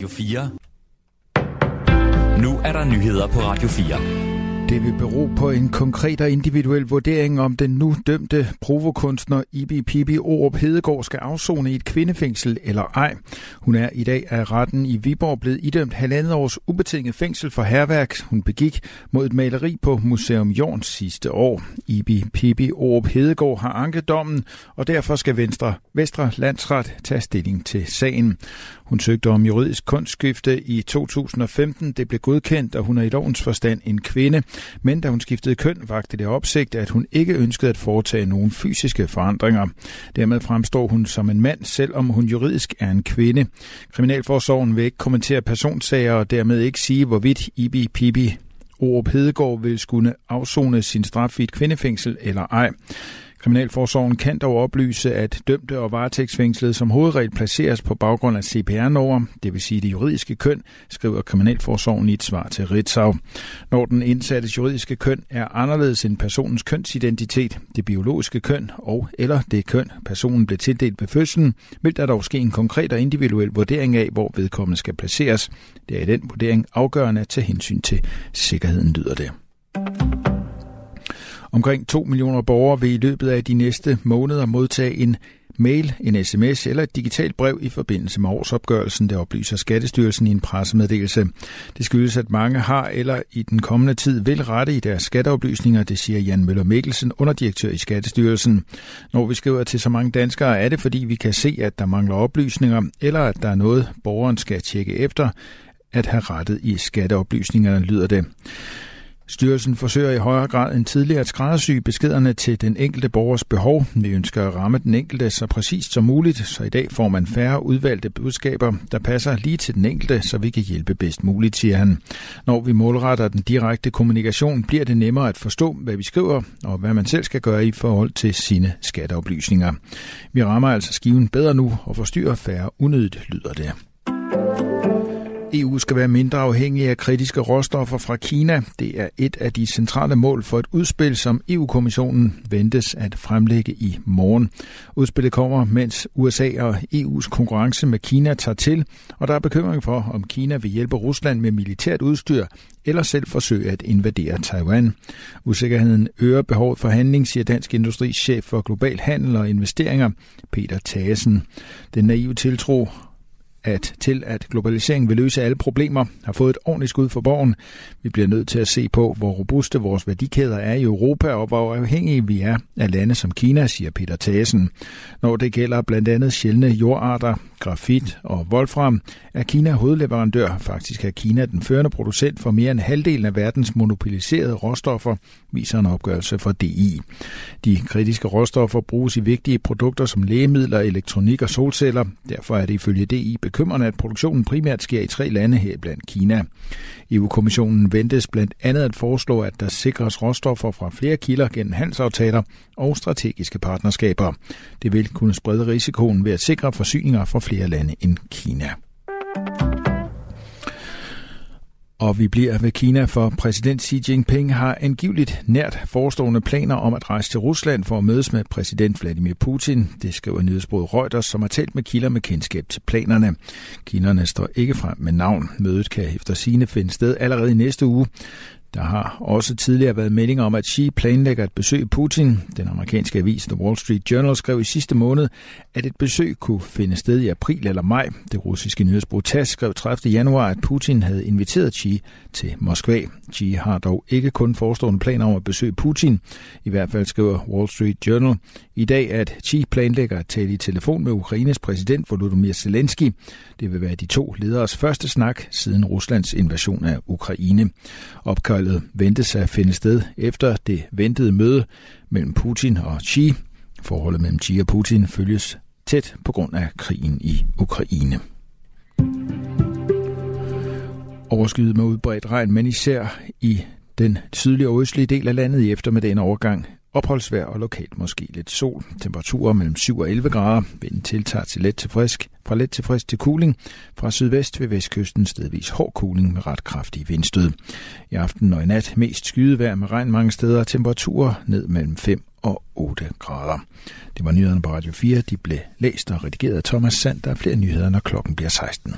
Radio 4. Nu er der nyheder på Radio 4. Det vil bero på en konkret og individuel vurdering, om den nu dømte provokunstner Ibi Pibi Orup Hedegaard skal afzone i et kvindefængsel eller ej. Hun er i dag af retten i Viborg blevet idømt halvandet års ubetinget fængsel for herværk. Hun begik mod et maleri på Museum Jorns sidste år. Ibi Pibi Orup Hedegaard har anket dommen, og derfor skal Venstre, Vestre Landsret tage stilling til sagen. Hun søgte om juridisk kunstskifte i 2015. Det blev godkendt, og hun er i lovens forstand en kvinde. Men da hun skiftede køn, vagte det opsigt, at hun ikke ønskede at foretage nogen fysiske forandringer. Dermed fremstår hun som en mand, selvom hun juridisk er en kvinde. Kriminalforsorgen vil ikke kommentere personsager og dermed ikke sige, hvorvidt Ibi Pibi Orup Hedegaard vil skulle afzone sin straf i et kvindefængsel eller ej. Kriminalforsorgen kan dog oplyse, at dømte og varetægtsfængslede som hovedregel placeres på baggrund af CPR-nummer, det vil sige det juridiske køn, skriver Kriminalforsorgen i et svar til Ritzau. Når den indsattes juridiske køn er anderledes end personens kønsidentitet, det biologiske køn og eller det køn, personen blev tildelt ved fødslen, vil der dog ske en konkret og individuel vurdering af, hvor vedkommende skal placeres. Det er i den vurdering afgørende at tage hensyn til sikkerheden, lyder det. Omkring 2 millioner borgere vil i løbet af de næste måneder modtage en mail, en sms eller et digitalt brev i forbindelse med årsopgørelsen, det oplyser Skattestyrelsen i en pressemeddelelse. Det skyldes, at mange har eller i den kommende tid vil rette i deres skatteoplysninger, det siger Jan Møller Mikkelsen, underdirektør i Skattestyrelsen. Når vi skriver til så mange danskere, er det fordi vi kan se, at der mangler oplysninger, eller at der er noget, borgeren skal tjekke efter, at have rettet i skatteoplysningerne, lyder det. Styrelsen forsøger i højere grad end tidligere at skræddersy beskederne til den enkelte borgers behov. Vi ønsker at ramme den enkelte så præcist som muligt, så i dag får man færre udvalgte budskaber, der passer lige til den enkelte, så vi kan hjælpe bedst muligt, siger han. Når vi målretter den direkte kommunikation, bliver det nemmere at forstå, hvad vi skriver, og hvad man selv skal gøre i forhold til sine skatteoplysninger. Vi rammer altså skiven bedre nu og forstyrrer færre unødigt, lyder det. EU skal være mindre afhængig af kritiske råstoffer fra Kina. Det er et af de centrale mål for et udspil, som EU-kommissionen ventes at fremlægge i morgen. Udspillet kommer, mens USA og EU's konkurrence med Kina tager til, og der er bekymring for, om Kina vil hjælpe Rusland med militært udstyr eller selv forsøge at invadere Taiwan. Usikkerheden øger behovet for handling, siger Dansk Industris chef for global handel og investeringer, Peter Thasen. Den naive tiltro at til at globaliseringen vil løse alle problemer, har fået et ordentligt skud for borgen. Vi bliver nødt til at se på, hvor robuste vores værdikæder er i Europa, og hvor afhængige vi er af lande som Kina, siger Peter Thasen. Når det gælder blandt andet sjældne jordarter, grafit og wolfram, er Kina hovedleverandør. Faktisk er Kina den førende producent for mere end halvdelen af verdens monopoliserede råstoffer, viser en opgørelse fra DI. De kritiske råstoffer bruges i vigtige produkter som lægemidler, elektronik og solceller. Derfor er det ifølge DI bekymrende, at produktionen primært sker i tre lande her blandt Kina. EU-kommissionen ventes blandt andet at foreslå, at der sikres råstoffer fra flere kilder gennem handelsaftaler og strategiske partnerskaber. Det vil kunne sprede risikoen ved at sikre forsyninger fra flere lande end Kina. Og vi bliver ved Kina, for præsident Xi Jinping har angiveligt nært forestående planer om at rejse til Rusland for at mødes med præsident Vladimir Putin. Det skriver nyhedsbruget Reuters, som har talt med kilder med kendskab til planerne. Kinerne står ikke frem med navn. Mødet kan efter sine finde sted allerede i næste uge. Der har også tidligere været meldinger om, at Xi planlægger at besøge Putin. Den amerikanske avis The Wall Street Journal skrev i sidste måned, at et besøg kunne finde sted i april eller maj. Det russiske nyhedsbureau TASS skrev 30. januar, at Putin havde inviteret Xi til Moskva. Xi har dog ikke kun forestående planer om at besøge Putin. I hvert fald skriver Wall Street Journal i dag, at Xi planlægger at tale i telefon med Ukraines præsident Volodymyr Zelensky. Det vil være de to lederes første snak siden Ruslands invasion af Ukraine. Opkaldet ventes at finde sted efter det ventede møde mellem Putin og Xi. Forholdet mellem Xi og Putin følges tæt på grund af krigen i Ukraine. Overskyet med udbredt regn, men især i den sydlige og østlige del af landet i eftermiddagen overgang Opholdsvejr og lokalt måske lidt sol. Temperaturer mellem 7 og 11 grader. Vinden tiltager til let til frisk. Fra let til frisk til kuling. Fra sydvest ved vestkysten stedvis hård kuling med ret kraftig vindstød. I aften og i nat mest skydevejr med regn mange steder. Temperaturer ned mellem 5 og 8 grader. Det var nyhederne på Radio 4. De blev læst og redigeret af Thomas Sand. Der er flere nyheder, når klokken bliver 16.